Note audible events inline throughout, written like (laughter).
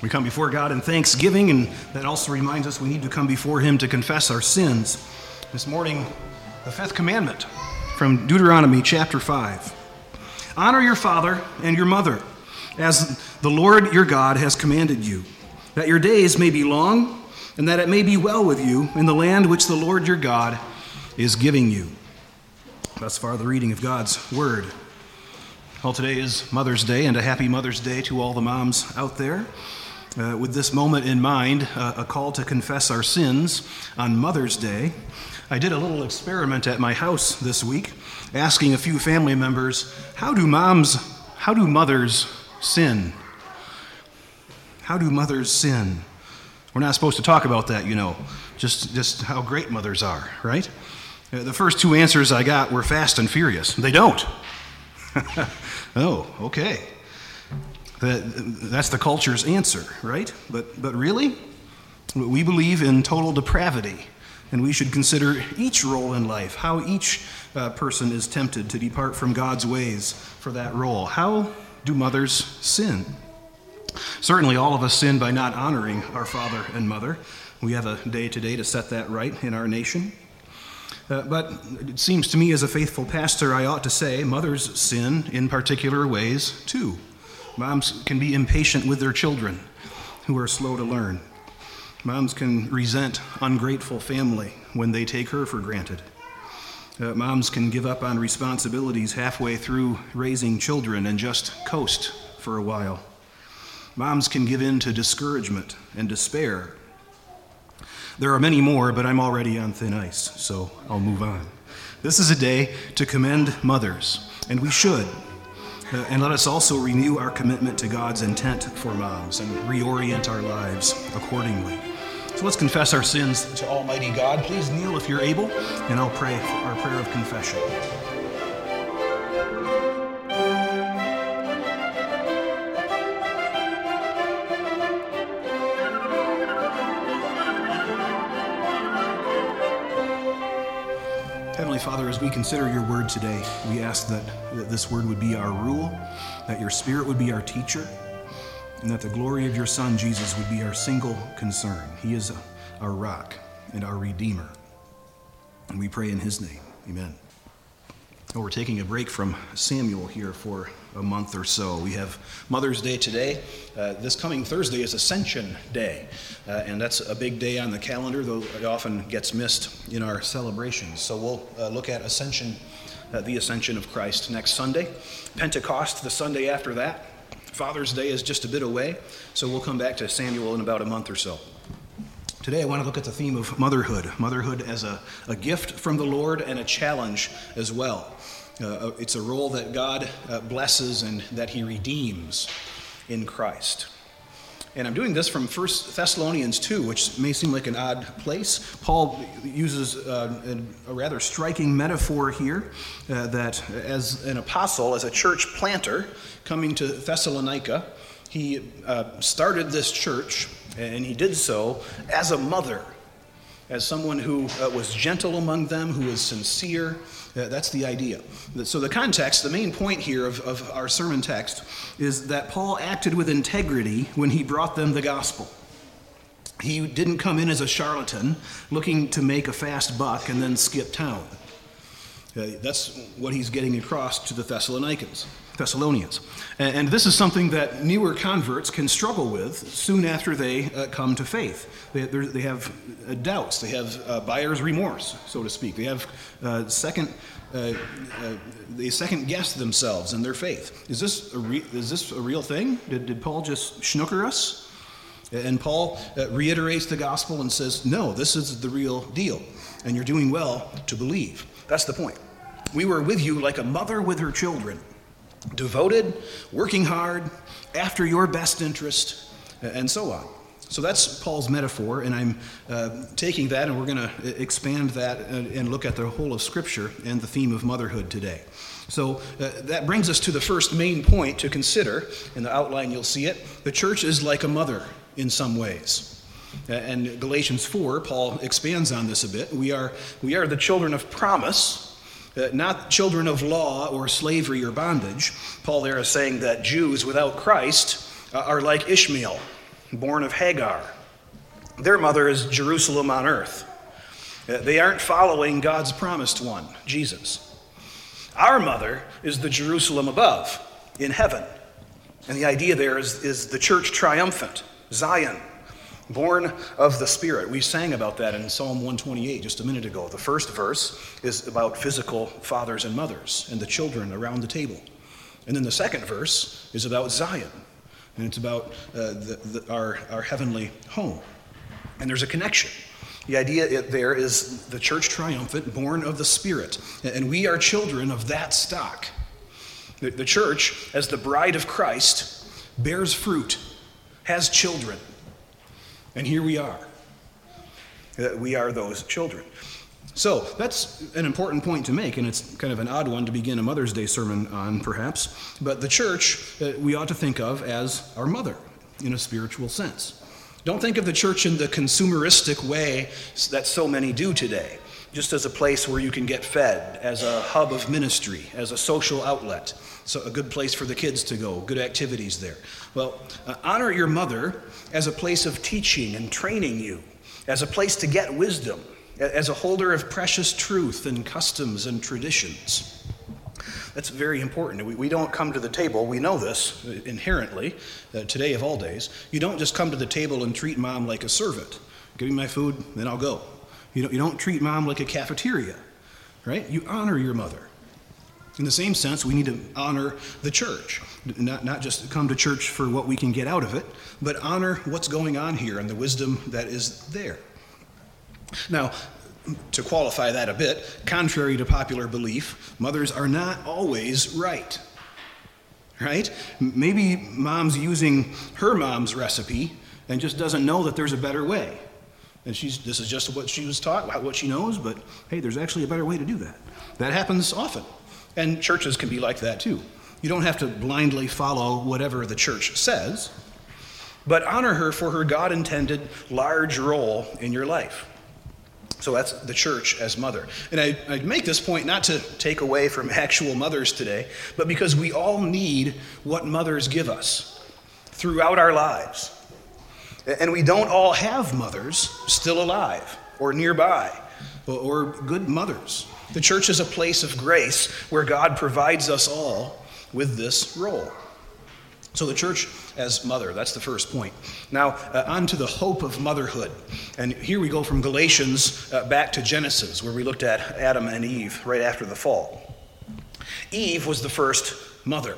We come before God in thanksgiving, and that also reminds us we need to come before Him to confess our sins. This morning, the fifth commandment from Deuteronomy chapter 5 Honor your father and your mother, as the Lord your God has commanded you, that your days may be long, and that it may be well with you in the land which the Lord your God is giving you. Thus far, the reading of God's Word. Well, today is Mother's Day, and a happy Mother's Day to all the moms out there. Uh, with this moment in mind, uh, a call to confess our sins on Mother's Day, I did a little experiment at my house this week, asking a few family members, how do moms, how do mothers sin? How do mothers sin? We're not supposed to talk about that, you know, just, just how great mothers are, right? Uh, the first two answers I got were fast and furious. They don't. (laughs) oh, okay. That, that's the culture's answer, right? But, but really, we believe in total depravity, and we should consider each role in life, how each uh, person is tempted to depart from God's ways for that role. How do mothers sin? Certainly, all of us sin by not honoring our father and mother. We have a day today to set that right in our nation. Uh, but it seems to me, as a faithful pastor, I ought to say mothers sin in particular ways too. Moms can be impatient with their children who are slow to learn. Moms can resent ungrateful family when they take her for granted. Uh, moms can give up on responsibilities halfway through raising children and just coast for a while. Moms can give in to discouragement and despair. There are many more, but I'm already on thin ice, so I'll move on. This is a day to commend mothers, and we should. Uh, and let us also renew our commitment to God's intent for moms and reorient our lives accordingly. So let's confess our sins to Almighty God. Please kneel if you're able, and I'll pray our prayer of confession. Heavenly Father, as we consider your word today, we ask that, that this word would be our rule, that your spirit would be our teacher, and that the glory of your Son, Jesus, would be our single concern. He is our rock and our Redeemer. And we pray in his name. Amen. Well, we're taking a break from Samuel here for a month or so. We have Mother's Day today. Uh, this coming Thursday is Ascension Day, uh, and that's a big day on the calendar, though it often gets missed in our celebrations. So we'll uh, look at Ascension, uh, the Ascension of Christ, next Sunday. Pentecost, the Sunday after that. Father's Day is just a bit away, so we'll come back to Samuel in about a month or so. Today, I want to look at the theme of motherhood motherhood as a, a gift from the Lord and a challenge as well. Uh, it's a role that God uh, blesses and that He redeems in Christ. And I'm doing this from 1 Thessalonians 2, which may seem like an odd place. Paul uses uh, a, a, rather striking metaphor here uh, that as an apostle, as a church planter coming to Thessalonica, he uh, started this church, and he did so as a mother, as someone who uh, was gentle among them, who was sincere that's the idea. So, the context, the main point here of, of our sermon text is that Paul acted with integrity when he brought them the gospel. He didn't come in as a charlatan looking to make a fast buck and then skip town. Uh, that's what he's getting across to the Thessalonians. Thessalonians. And, this is something that newer converts can struggle with soon after they uh, come to faith. They, they have uh, doubts, they have uh, buyer's remorse, so to speak. They have uh, second, uh, they second guess themselves and their faith. Is this a, re- is this a real thing? Did, did Paul just schnooker us? And Paul reiterates the gospel and says, no, this is the real deal. And you're doing well to believe. That's the point. We were with you like a mother with her children, devoted, working hard, after your best interest, and so on. So that's Paul's metaphor, and I'm uh, taking that and we're going to expand that and, and, look at the whole of Scripture and the theme of motherhood today. So uh, that brings us to the first main point to consider. In the outline, you'll see it. The church is like a mother in some ways. Uh, and Galatians 4, Paul expands on this a bit. We are, we are the children of promise, uh, not children of law or slavery or bondage. Paul there is saying that Jews without Christ uh, are like Ishmael born of Hagar. Their mother is Jerusalem on earth. Uh, they aren't following God's promised one, Jesus. Our mother is the Jerusalem above, in heaven. And the idea there is, is the church triumphant, Zion, born of the Spirit. We sang about that in Psalm 128 just a minute ago. The first verse is about physical fathers and mothers and the children around the table. And then the second verse is about Zion, and it's about uh, the, the, our, our heavenly home. And there's a connection. The idea there is the church triumphant, born of the Spirit, and we are children of that stock. The, the church, as the bride of Christ, bears fruit, has children, and here we are. We are those children. So that's an important point to make, and it's kind of an odd one to begin a Mother's Day sermon on, perhaps. But the church uh, we ought to think of as our mother in a spiritual sense. Don't think of the church in the consumeristic way that so many do today, just as a place where you can get fed, as a hub of ministry, as a social outlet, so a good place for the kids to go, good activities there. Well, uh, honor your mother as a place of teaching and training you, as a place to get wisdom as a holder of precious truth and customs and traditions. That's very important. We, we don't come to the table, we know this inherently, uh, today of all days. You don't just come to the table and treat mom like a servant. Give me my food, then I'll go. You don't, you don't treat mom like a cafeteria, right? You honor your mother. In the same sense, we need to honor the church, not, not just come to church for what we can get out of it, but honor what's going on here and the wisdom that is there. Now, to qualify that a bit, contrary to popular belief, mothers are not always right. Right? Maybe mom's using her mom's recipe and just doesn't know that there's a better way. And she's, this is just what she was taught, what she knows, but hey, there's actually a better way to do that. That happens often. And churches can be like that too. You don't have to blindly follow whatever the church says, but honor her for her God intended large role in your life. So that's the church as mother. And I, I, make this point not to take away from (laughs) actual mothers today, but because we all need what mothers give us throughout our lives. And we don't all have mothers still alive or nearby or, good mothers. The church is a place of grace where God provides us all with this role. So, the church as mother, that's the first point. Now, uh, on to the hope of motherhood. And here we go from Galatians uh, back to Genesis, where we looked at Adam and Eve right after the fall. Eve was the first mother.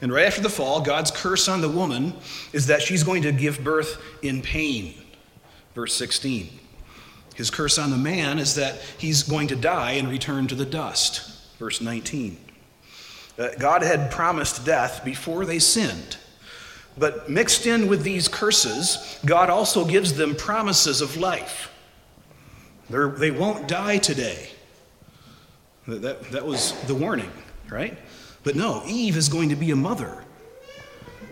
And right after the fall, God's curse on the woman is that she's going to give birth in pain. Verse 16. His curse on the man is that he's going to die and return to the dust. Verse 19. God had promised death before they sinned. But mixed in with these curses, God also gives them promises of life. They're, they will not die today. That, that, that was the warning, right? But no, Eve is going to be a mother.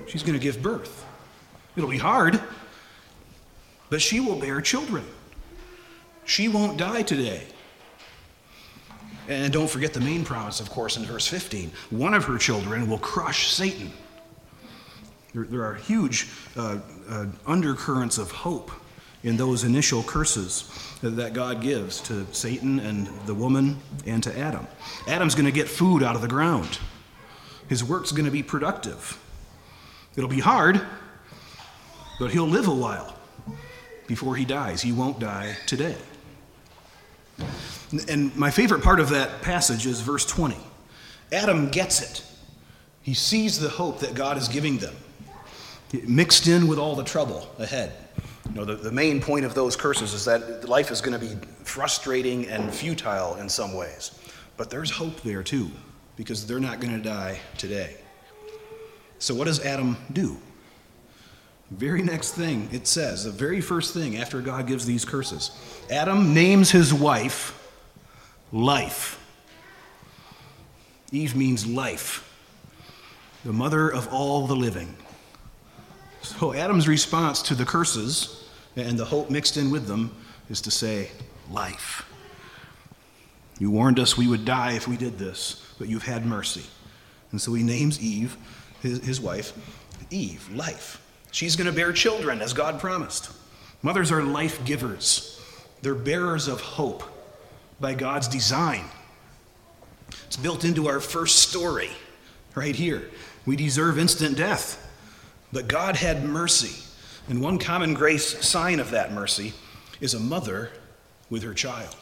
She's going to give birth. It'll be hard, but she will bear children. She won't die today. And don't forget the main promise, of course, in verse 15. One of her children will crush Satan. There, there are huge uh, uh, undercurrents of hope in those initial curses that God gives to Satan and the woman and to Adam. Adam's going to get food out of the ground, his work's going to be productive. It'll be hard, but he'll live a while before he dies. He won't die today. And my favorite part of that passage is verse 20. Adam gets it. He sees the hope that God is giving them, mixed in with all the trouble ahead. You know, the, the main point of those curses is that life is going to be frustrating and futile in some ways. But there's hope there too, because they're not going to die today. So, what does Adam do? Very next thing it says, the very first thing after God gives these curses Adam names his wife life. Eve means life, the mother of all the living. So Adam's response to the curses and the hope mixed in with them is to say, life. You warned us we would die if we did this, but you've had mercy. And so he names Eve, his, his wife, Eve, life. She's going to bear children as God promised. Mothers are life givers, they're bearers of hope by God's design. It's built into our first story right here. We deserve instant death, but God had mercy. And one common grace sign of that mercy is a mother with her child.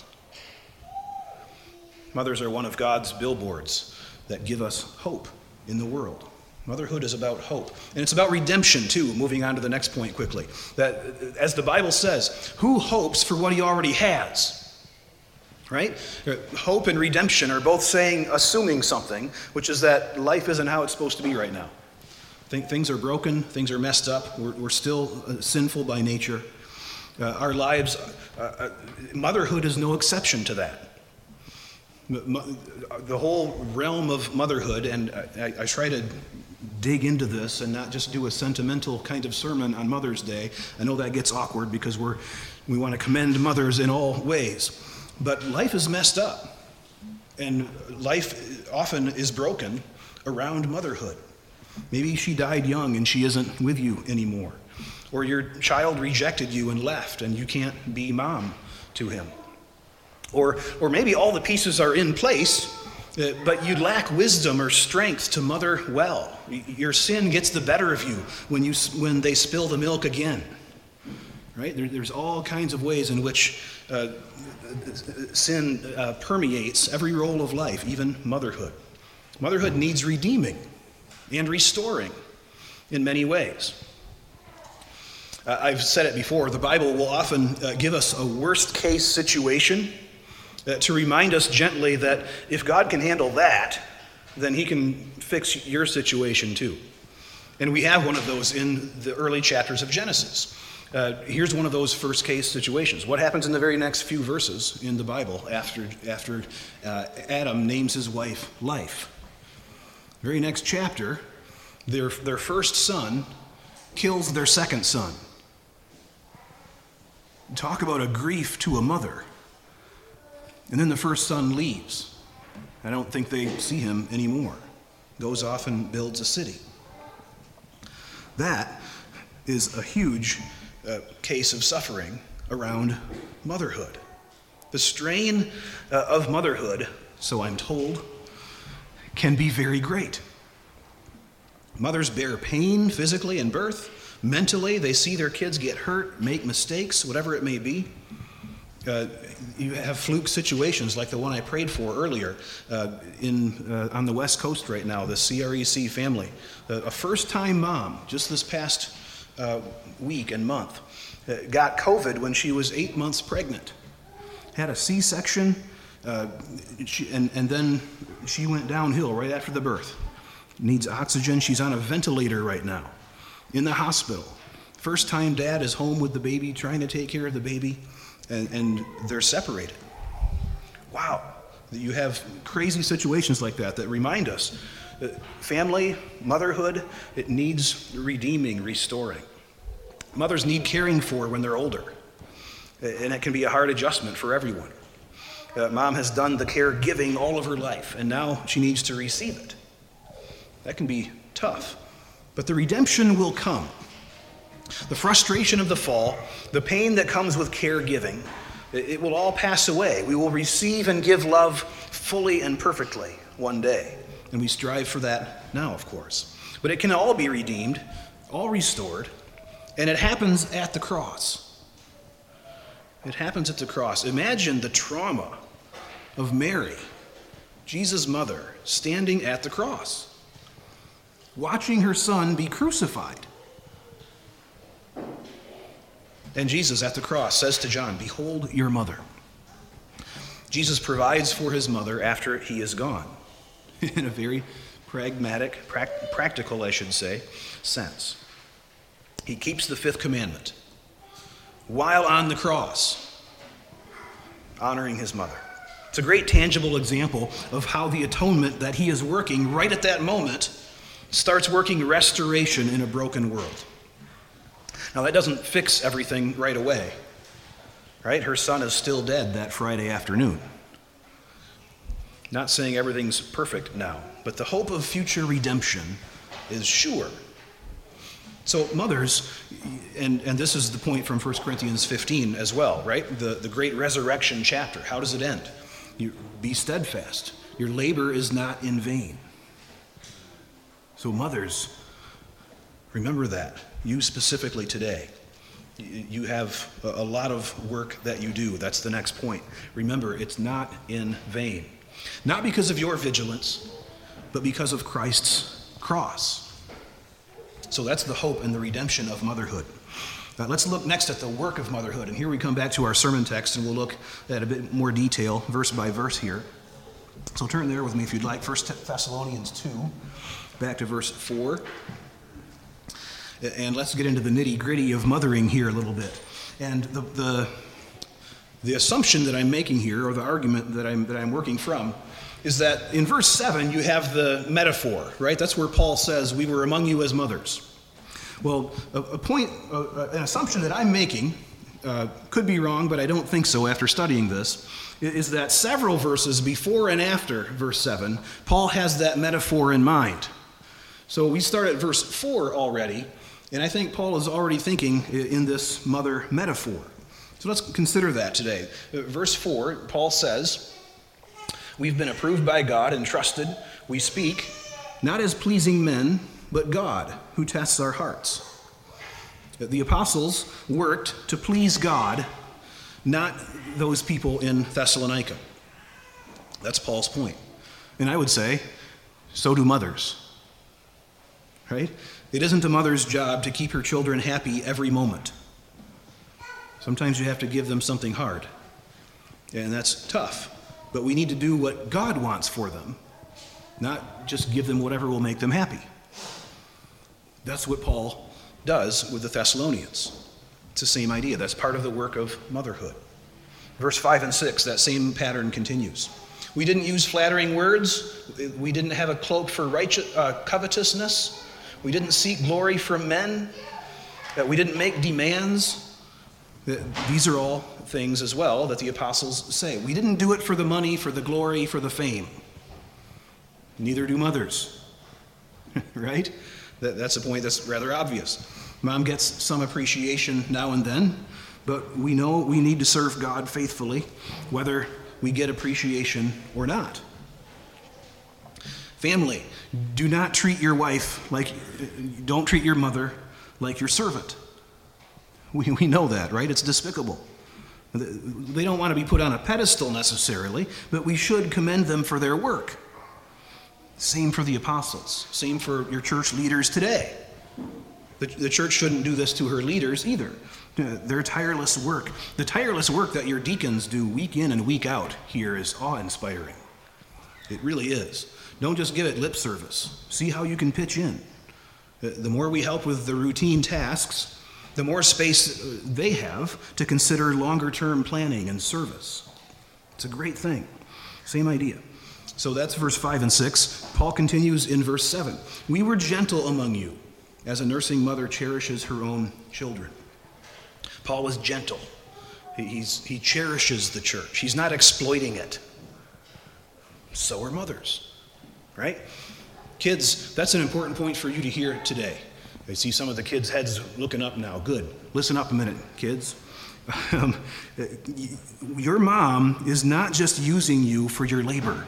Mothers are one of God's billboards that give us hope in the world. Motherhood is about hope. And it's about redemption, too, moving on to the next point quickly. That, as the Bible says, who hopes for what he already has? Right? Hope and redemption are both saying, assuming something, which is that life isn't how it's supposed to be right now. Think Things are broken, things are messed up, we're, we're still uh, sinful by nature. Uh, our lives, uh, uh, motherhood is no exception to that the whole realm of motherhood, and I, I, try to dig into this and not just do a sentimental kind of sermon on Mother's Day. I know that gets awkward because we're, we want to commend mothers in all ways. But life is messed up, and life often is broken around motherhood. Maybe she died young and she isn't with you anymore. Or your child rejected you and left, and you can't be mom to him. Or, or maybe all the pieces are in place, uh, but you lack wisdom or strength to mother well. Your sin gets the better of you when, you, when they spill the milk again. Right? There, there's all kinds of ways in which uh, sin uh, permeates every role of life, even motherhood. Motherhood needs redeeming and restoring in many ways. Uh, I've said it before the Bible will often uh, give us a worst case situation to remind us gently that if God can handle that, then He can fix your situation too. And we have one of those in the early chapters of Genesis. Uh, here's one of those first case situations. What happens in the very next few verses in the Bible after, after uh, Adam names his wife Life? Very next chapter, their, their first son kills their second son. Talk about a grief to a mother. And then the first son leaves. I don't think they see him anymore. Goes off and builds a city. That is a huge uh, case of suffering around motherhood. The strain uh, of motherhood, so I'm told, can be very great. Mothers bear pain physically in birth, mentally, they see their kids get hurt, make mistakes, whatever it may be. Uh, you have fluke situations like the one I prayed for earlier uh, in, uh, on the West Coast right now, the CREC family. a first time mom, just this past uh, week and month, uh, got COVID when she was eight months pregnant. Had a C section, uh, and, and then she went downhill right after the birth. Needs oxygen. She's on a ventilator right now in the hospital. First time dad is home with the baby, trying to take care of the baby and, and they're separated. Wow. You have crazy situations like that that remind us that family, motherhood, it needs redeeming, restoring. Mothers need caring for when they're older, and it can be a hard adjustment for everyone. Uh, mom has done the caregiving all of her life, and now she needs to receive it. That can be tough. But the redemption will come. The frustration of the fall, the pain that comes with caregiving, it will all pass away. We will receive and give love fully and perfectly one day. And we strive for that now, of course. But it can all be redeemed, all restored, and it happens at the cross. It happens at the cross. Imagine the trauma of Mary, Jesus' mother, standing at the cross, watching her son be crucified. And Jesus at the cross says to John, Behold your mother. Jesus provides for his mother after he is gone (laughs) in a very pragmatic, practical, I should say, sense. He keeps the fifth commandment while on the cross, honoring his mother. It's a great tangible example of how the atonement that he is working right at that moment starts working restoration in a broken world. Now, that doesn't fix everything right away, right? Her son is still dead that Friday afternoon. Not saying everything's perfect now, but the hope of future redemption is sure. So, mothers, and, and this is the point from 1 Corinthians 15 as well, right? The, the great resurrection chapter. How does it end? You be steadfast. Your labor is not in vain. So, mothers, remember that. You specifically today. You have a lot of work that you do. That's the next point. Remember, it's not in vain. Not because of your vigilance, but because of Christ's cross. So that's the hope and the redemption of motherhood. Now, let's look next at the work of motherhood. And here we come back to our sermon text, and we'll look at a bit more detail, verse by verse here. So turn there with me if you'd like. 1 Thessalonians 2, back to verse 4. And let's get into the nitty gritty of mothering here a little bit. And the, the, the assumption that I'm making here, or the argument that I'm, that I'm working from, is that in verse 7 you have the metaphor, right? That's where Paul says, We were among you as mothers. Well, a, a point, a, an assumption that I'm making, uh, could be wrong, but I don't think so after studying this, is that several verses before and after verse 7, Paul has that metaphor in mind. So we start at verse 4 already, and I think Paul is already thinking in this mother metaphor. So let's consider that today. Uh, verse 4, Paul says, We've been approved by God and trusted. We speak, not as pleasing men, but God who tests our hearts. The apostles worked to please God, not those people in Thessalonica. That's Paul's point. And I would say, so do mothers. Right? It isn't a mother's job to keep her children happy every moment. Sometimes you have to give them something hard, and that's tough. But we need to do what God wants for them, not just give them whatever will make them happy. That's what Paul does with the Thessalonians. It's the same idea. That's part of the work of motherhood. Verse 5 and 6, that same pattern continues. We didn't use flattering words. We didn't have a cloak for righteous, uh, covetousness. We didn't seek glory from men. That we didn't make demands. These are all things as well that the apostles say. We didn't do it for the money, for the glory, for the fame. Neither do mothers. (laughs) right? That, that's a point that's rather obvious. Mom gets some appreciation now and then, but we know we need to serve God faithfully, whether we get appreciation or not. Family, do not treat your wife like, don't treat your mother like your servant. We, we know that, right? It's despicable. They don't want to be put on a pedestal necessarily, but we should commend them for their work. Same for the apostles. Same for your church leaders today. The, the church shouldn't do this to her leaders either. Their tireless work, the tireless work that your deacons do week in and week out here is awe inspiring. It really is. Don't just give it lip service. See how you can pitch in. Uh, the more we help with the routine tasks, the more space uh, they have to consider longer term planning and service. It's a great thing. Same idea. So that's verse 5 and 6. Paul continues in verse 7 We were gentle among you, as a nursing mother cherishes her own children. Paul was gentle. He's, he cherishes the church, he's not exploiting it. So are mothers, right? Kids, that's an important point for you to hear today. I see some of the kids' heads looking up now. Good. Listen up a minute, kids. Um, your mom is not just using you for your labor.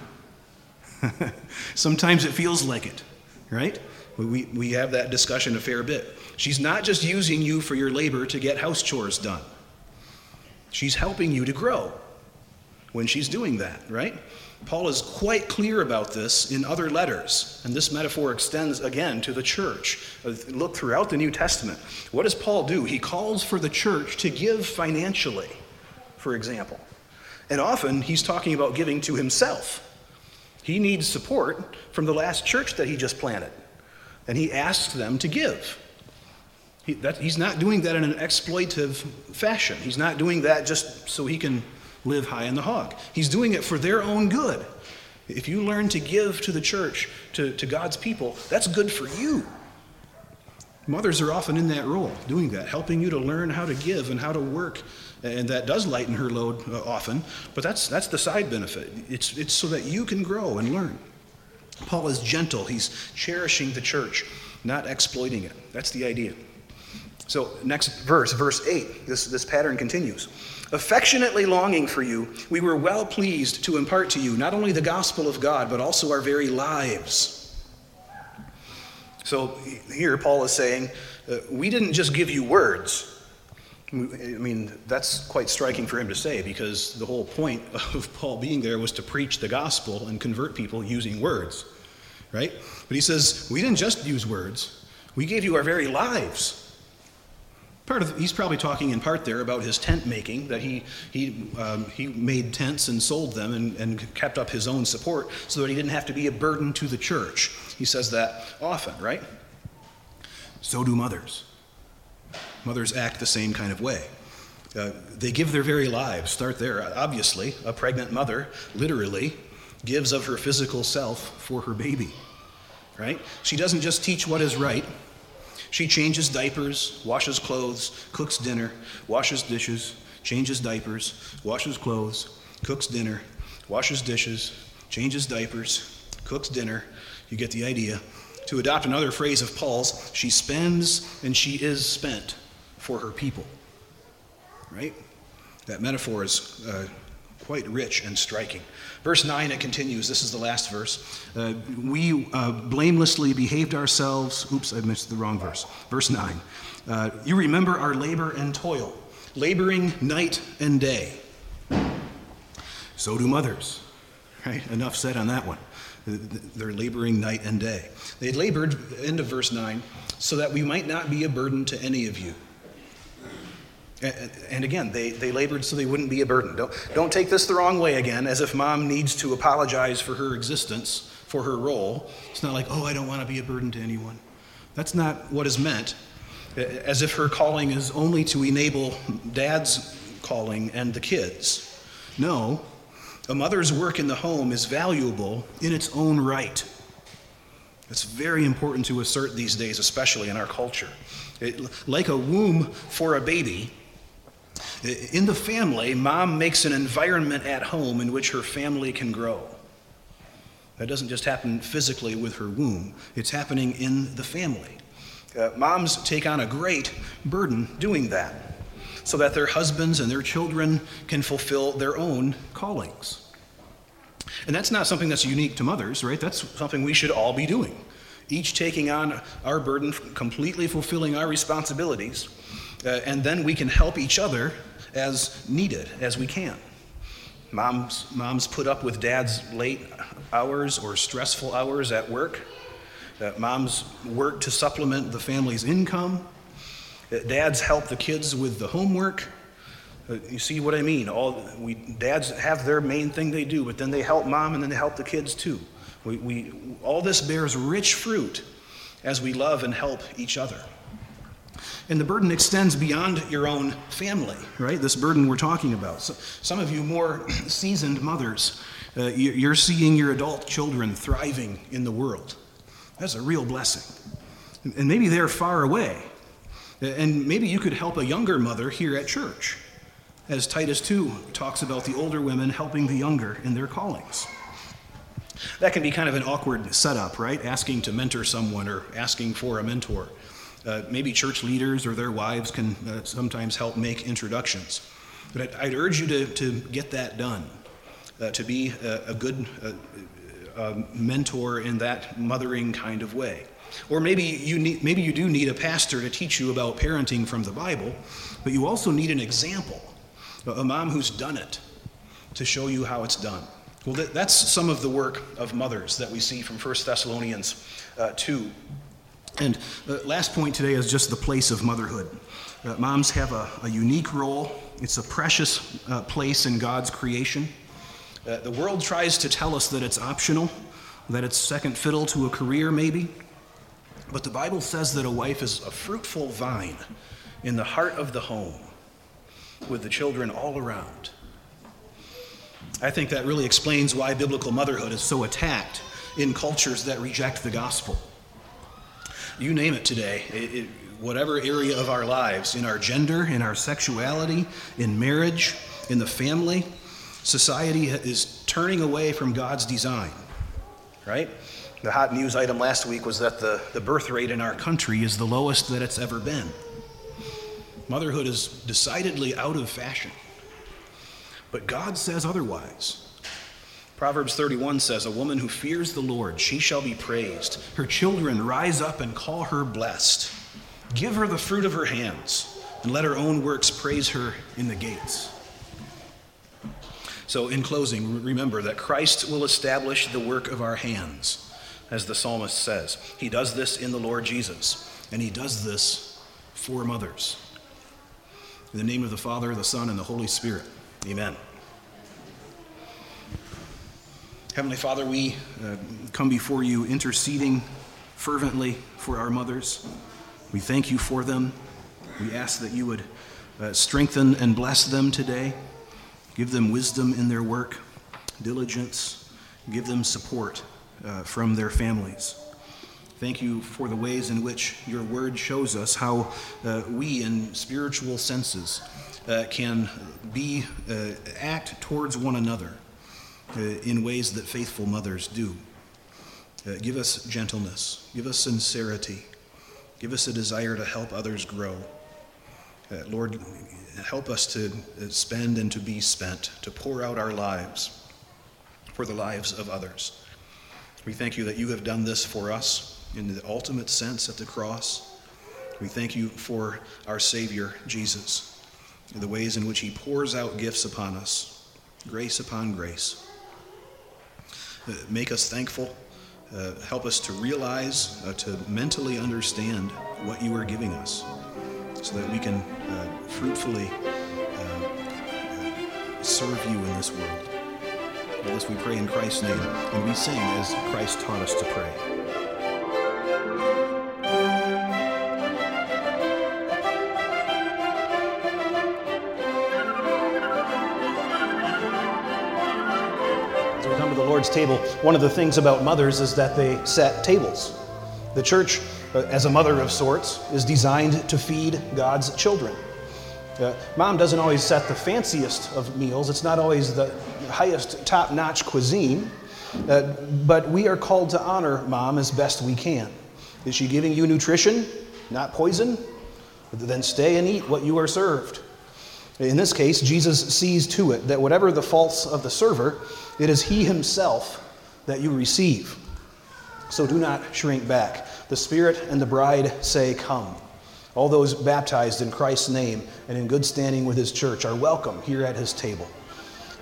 (laughs) Sometimes it feels like it, right? We, we have that discussion a fair bit. She's not just using you for your labor to get house chores done, she's helping you to grow when she's doing that, right? Paul is quite clear about this in other letters, and this metaphor extends again to the church. Uh, look throughout the New Testament. What does Paul do? He calls for the church to give financially, for example. And often he's talking about giving to himself. He needs support from the last church that he just planted, and he asks them to give. He, that, he's not doing that in an exploitative fashion. He's not doing that just so he can live high in the hog. He's doing it for their own good. If you learn to give to the church, to, to God's people, that's good for you. Mothers are often in that role, doing that, helping you to learn how to give and how to work. And that does lighten her load uh, often, but that's, that's the side benefit. It's, it's so that you can grow and learn. Paul is gentle, he's cherishing the church, not exploiting it. That's the idea. So, next verse, verse 8, this, this pattern continues. Affectionately longing for you, we were well pleased to impart to you not only the gospel of God, but also our very lives. So, here Paul is saying, uh, we didn't just give you words. I mean, that's quite striking for him to say because the whole point (laughs) of Paul being there was to preach the gospel and convert people using words, right? But he says, we didn't just use words, we gave you our very lives. Part of, he's probably talking in part there about his tent making, that he, he, um, he made tents and sold them and, and kept up his own support so that he didn't have to be a burden to the church. He says that often, right? So do mothers. Mothers act the same kind of way. Uh, they give their very lives. Start there. Obviously, a pregnant mother literally gives of her physical self for her baby, right? She doesn't just teach what is right, she changes diapers, washes clothes, cooks dinner, washes dishes, changes diapers, washes clothes, cooks dinner, washes dishes, changes diapers, cooks dinner. You get the idea. To adopt another phrase of Paul's, she spends and she is spent for her people. Right? That metaphor is uh, quite rich and striking. Verse 9, it continues. This is the last verse. Uh, we uh, blamelessly behaved ourselves. Oops, I missed the wrong verse. Verse 9. Uh, you remember our labor and toil, laboring night and day. So do mothers. Right? Enough said on that one. They're laboring night and day. They labored, end of verse 9, so that we might not be a burden to any of you. And again, they, they labored so they wouldn't be a burden. Don't, don't take this the wrong way again, as if mom needs to apologize for her existence, for her role. It's not like, oh, I don't want to be a burden to anyone. That's not what is meant, as if her calling is only to enable dad's calling and the kids. No, a mother's work in the home is valuable in its own right. It's very important to assert these days, especially in our culture. It, like a womb for a baby, in the family, mom makes an environment at home in which her family can grow. That doesn't just happen physically with her womb, it's happening in the family. Uh, moms take on a great burden doing that so that their husbands and their children can fulfill their own callings. And that's not something that's unique to mothers, right? That's something we should all be doing. Each taking on our burden, completely fulfilling our responsibilities, uh, and then we can help each other as needed as we can. Moms, moms put up with dad's late hours or stressful hours at work. Uh, moms work to supplement the family's income. Uh, dads help the kids with the homework. Uh, you see what I mean? All we dads have their main thing they do, but then they help mom and then they help the kids too. We, we, all this bears rich fruit as we love and help each other. And the burden extends beyond your own family, right? This burden we're talking about. So, some of you more seasoned mothers, uh, you're seeing your adult children thriving in the world. That's a real blessing. And maybe they're far away. And maybe you could help a younger mother here at church, as Titus 2 talks about the older women helping the younger in their callings. That can be kind of an awkward setup, right? Asking to mentor someone or asking for a mentor. Uh, maybe church leaders or their wives can uh, sometimes help make introductions. But I'd, I'd, urge you to, to get that done, uh, to be a, a good uh, mentor in that mothering kind of way. Or maybe you, need, maybe you do need a pastor to teach you about parenting from the Bible, but you also need an example, a mom who's done it, to show you how it's done. Well, that's some of the work of mothers that we see from 1 Thessalonians uh, 2. And the last point today is just the place of motherhood. Uh, moms have a, a, unique role, it's a precious uh, place in God's creation. Uh, the world tries to tell us that it's optional, that it's second fiddle to a career, maybe. But the Bible says that a wife is a fruitful vine in the heart of the home with the children all around. I think that really explains why biblical motherhood is so attacked in cultures that reject the gospel. You name it today, it, it, whatever area of our lives, in our gender, in our sexuality, in marriage, in the family, society is turning away from God's design, right? The hot news item last week was that the, the birth rate in our country is the lowest that it's ever been. Motherhood is decidedly out of fashion. But God says otherwise. Proverbs 31 says, A woman who fears the Lord, she shall be praised. Her children rise up and call her blessed. Give her the fruit of her hands, and let her own works praise her in the gates. So, in closing, remember that Christ will establish the work of our hands, as the psalmist says. He does this in the Lord Jesus, and he does this for mothers. In the name of the Father, the Son, and the Holy Spirit. Amen. Heavenly Father, we uh, come before you interceding fervently for our mothers. We thank you for them. We ask that you would uh, strengthen and bless them today. Give them wisdom in their work, diligence, give them support uh, from their families. Thank you for the ways in which your word shows us how uh, we, in spiritual senses, uh, can be uh, act towards one another in ways that faithful mothers do. Uh, give us gentleness, give us sincerity, give us a desire to help others grow. Uh, Lord, help us to spend and to be spent, to pour out our lives for the lives of others. We thank you that you have done this for us in the ultimate sense at the cross. We thank you for our Savior, Jesus, and the ways in which he pours out gifts upon us, grace upon grace. Uh, make us thankful. Uh, help us to realize, uh, to mentally understand what you are giving us so that we can fruitfully serve you in this world. All this we pray in Christ's name, and we sing as Christ taught us to pray. Table, one of the things about mothers is that they set tables. The church, uh, as a mother of sorts, is designed to feed God's children. Uh, mom doesn't always set the fanciest of meals, it's not always the highest top notch cuisine, uh, but we are called to honor mom as best we can. Is she giving you nutrition, not poison? Then stay and eat what you are served. In this case, Jesus sees to it that whatever the faults of the server, it is he himself that you receive. So do not shrink back. The Spirit and the bride say, Come. All those baptized in Christ's name and in good standing with his church are welcome here at his table.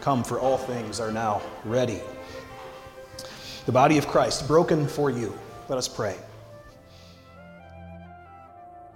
Come, for all things are now ready. The body of Christ, broken for you. Let us pray.